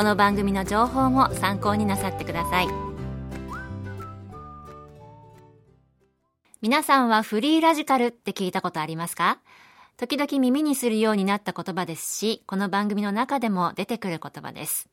この番組の情報も参考になさってください。皆さんはフリーラジカルって聞いたことありますか？時々耳にするようになった言葉ですしこの番組の中でも出てくる言葉です。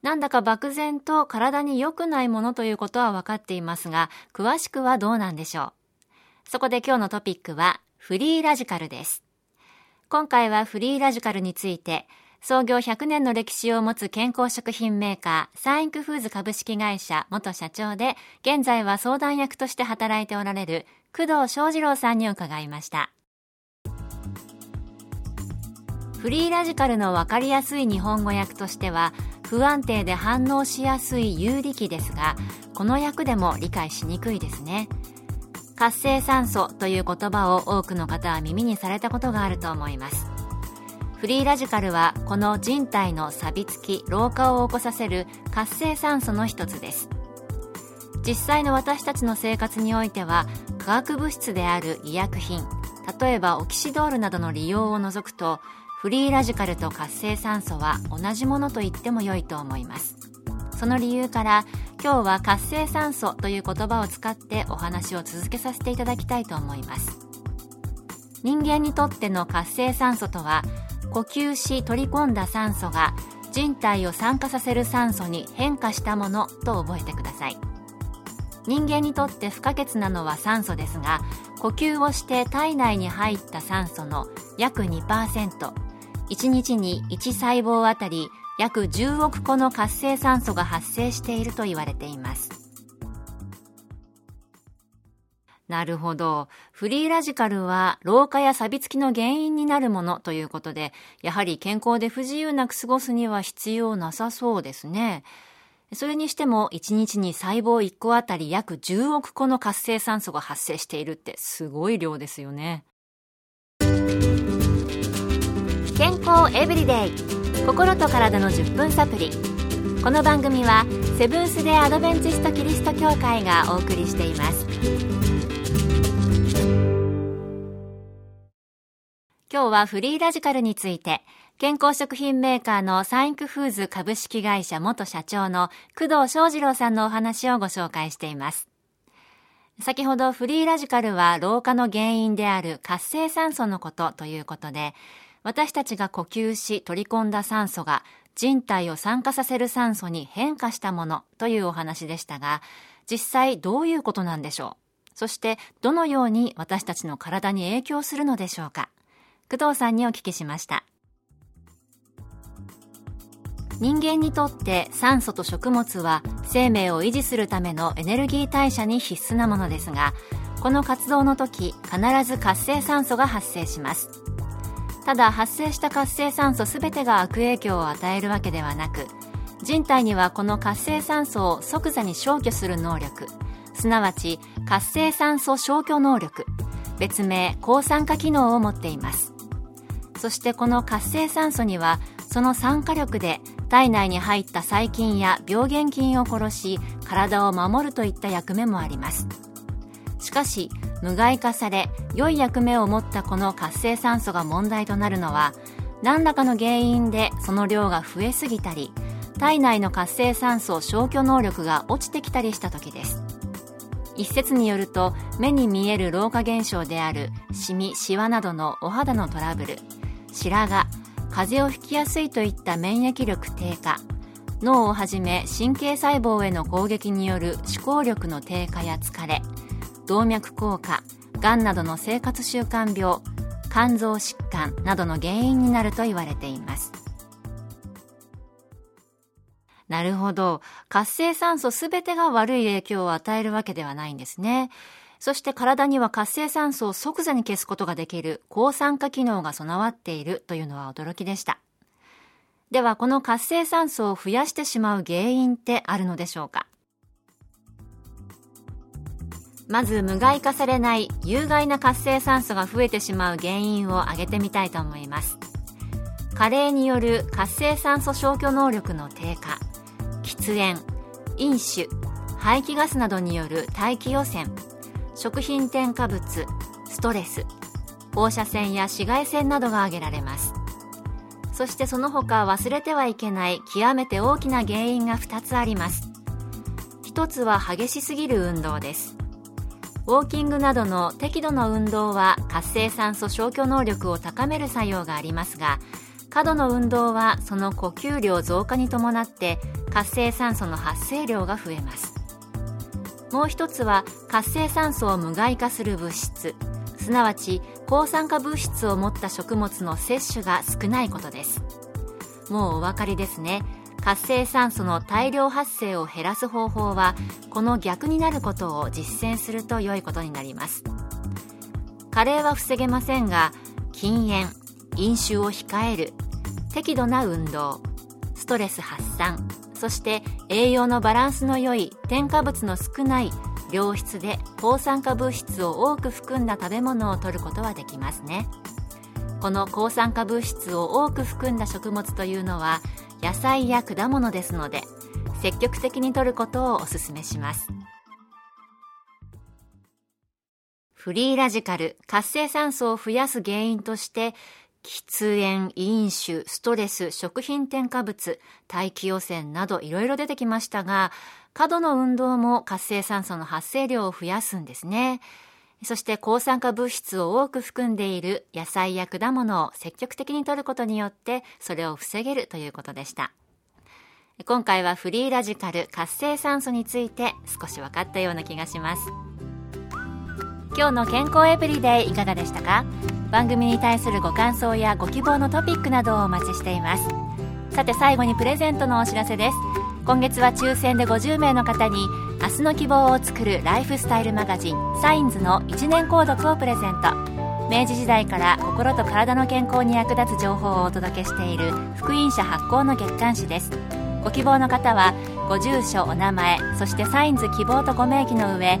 なんだか漠然と体に良くないものということは分かっていますが詳しくはどうなんでしょう？そこで今日のトピックはフリーラジカルです。今回はフリーラジカルについて創業100年の歴史を持つ健康食品メーカー、サインクフーズ株式会社元社長で、現在は相談役として働いておられる工藤翔二郎さんに伺いました。フリーラジカルの分かりやすい日本語訳としては、不安定で反応しやすい有力ですが、この訳でも理解しにくいですね。活性酸素という言葉を多くの方は耳にされたことがあると思います。フリーラジカルはこの人体の錆びつき老化を起こさせる活性酸素の一つです。実際の私たちの生活においては化学物質である医薬品例えばオキシドールなどの利用を除くとフリーラジカルと活性酸素は同じものと言っても良いと思います。その理由から今日は活性酸素という言葉を使ってお話を続けさせていただきたいと思います。人間にとっての活性酸素とは呼吸し取り込んだ酸素が人体を酸化させる酸素に変化したものと覚えてください。人間にとって不可欠なのは酸素ですが呼吸をして体内に入った酸素の約 2%1 日に1細胞あたり約10億個の活性酸素が発生していると言われています。なるほど。フリーラジカルは老化や錆びつきの原因になるものということで、やはり健康で不自由なく過ごすには必要なさそうですね。それにしても1日に細胞1個あたり約10億個の活性酸素が発生しているってすごい量ですよね。健康エブリデイ心と体の10分サプリこの番組はセブンス・デ・アドベンチスト・キリスト教会がお送りしています今日はフリーラジカルについて、健康食品メーカーのサインクフーズ株式会社元社長の工藤翔二郎さんのお話をご紹介しています。先ほどフリーラジカルは老化の原因である活性酸素のことということで、私たちが呼吸し取り込んだ酸素が人体を酸化させる酸素に変化したものというお話でしたが、実際どういうことなんでしょう？そしてどのように私たちの体に影響するのでしょうか？工藤さんにお聞きしました。人間にとって酸素と食物は生命を維持するためのエネルギー代謝に必須なものですがこの活動の時必ず活性酸素が発生します。ただ発生した活性酸素全てが悪影響を与えるわけではなく人体にはこの活性酸素を即座に消去する能力すなわち活性酸素消去能力別名抗酸化機能を持っています。そしてこの活性酸素にはその酸化力で体内に入った細菌や病原菌を殺し体を守るといった役目もあります。しかし無害化され良い役目を持ったこの活性酸素が問題となるのは何らかの原因でその量が増えすぎたり体内の活性酸素消去能力が落ちてきたりした時です。一説によると目に見える老化現象であるシミシワなどのお肌のトラブル白髪風邪をひきやすいといった免疫力低下脳をはじめ神経細胞への攻撃による思考力の低下や疲れ動脈硬化がんなどの生活習慣病肝臓疾患などの原因になると言われています。なるほど。活性酸素すべてが悪い影響を与えるわけではないんですね。そして体には活性酸素を即座に消すことができる抗酸化機能が備わっているというのは驚きでした。ではこの活性酸素を増やしてしまう原因ってあるのでしょうか？まず無害化されない有害な活性酸素が増えてしまう原因を挙げてみたいと思います。加齢による活性酸素消去能力の低下喫煙飲酒排気ガスなどによる大気汚染食品添加物ストレス放射線や紫外線などが挙げられます。そしてその他忘れてはいけない極めて大きな原因が2つあります。一つは激しすぎる運動です。ウォーキングなどの適度な運動は活性酸素消去能力を高める作用がありますが過度の運動はその呼吸量増加に伴って活性酸素の発生量が増えます。もう一つは活性酸素を無害化する物質。すなわち抗酸化物質を持った食物の摂取が少ないことです。もうお分かりですね。活性酸素の大量発生を減らす方法はこの逆になることを実践すると良いことになります。加齢は防げませんが禁煙飲酒を控える適度な運動ストレス発散そして栄養のバランスの良い添加物の少ない良質で抗酸化物質を多く含んだ食べ物を摂ることはできますね。この抗酸化物質を多く含んだ食物というのは野菜や果物ですので積極的に摂ることをお勧めします。フリーラジカル活性酸素を増やす原因として喫煙、飲酒、ストレス、食品添加物、大気汚染などいろいろ出てきましたが、過度の運動も活性酸素の発生量を増やすんですね。そして抗酸化物質を多く含んでいる野菜や果物を積極的に摂ることによってそれを防げるということでした。今回はフリーラジカル活性酸素について少し分かったような気がします。今日の健康エブリデイいかがでしたか？番組に対するご感想やご希望のトピックなどをお待ちしています。さて最後にプレゼントのお知らせです。今月は抽選で50名の方に明日の希望を作るライフスタイルマガジンサインズの1年購読をプレゼント。明治時代から心と体の健康に役立つ情報をお届けしている福音社発行の月刊誌です。ご希望の方はご住所お名前そしてサインズ希望とご名義の上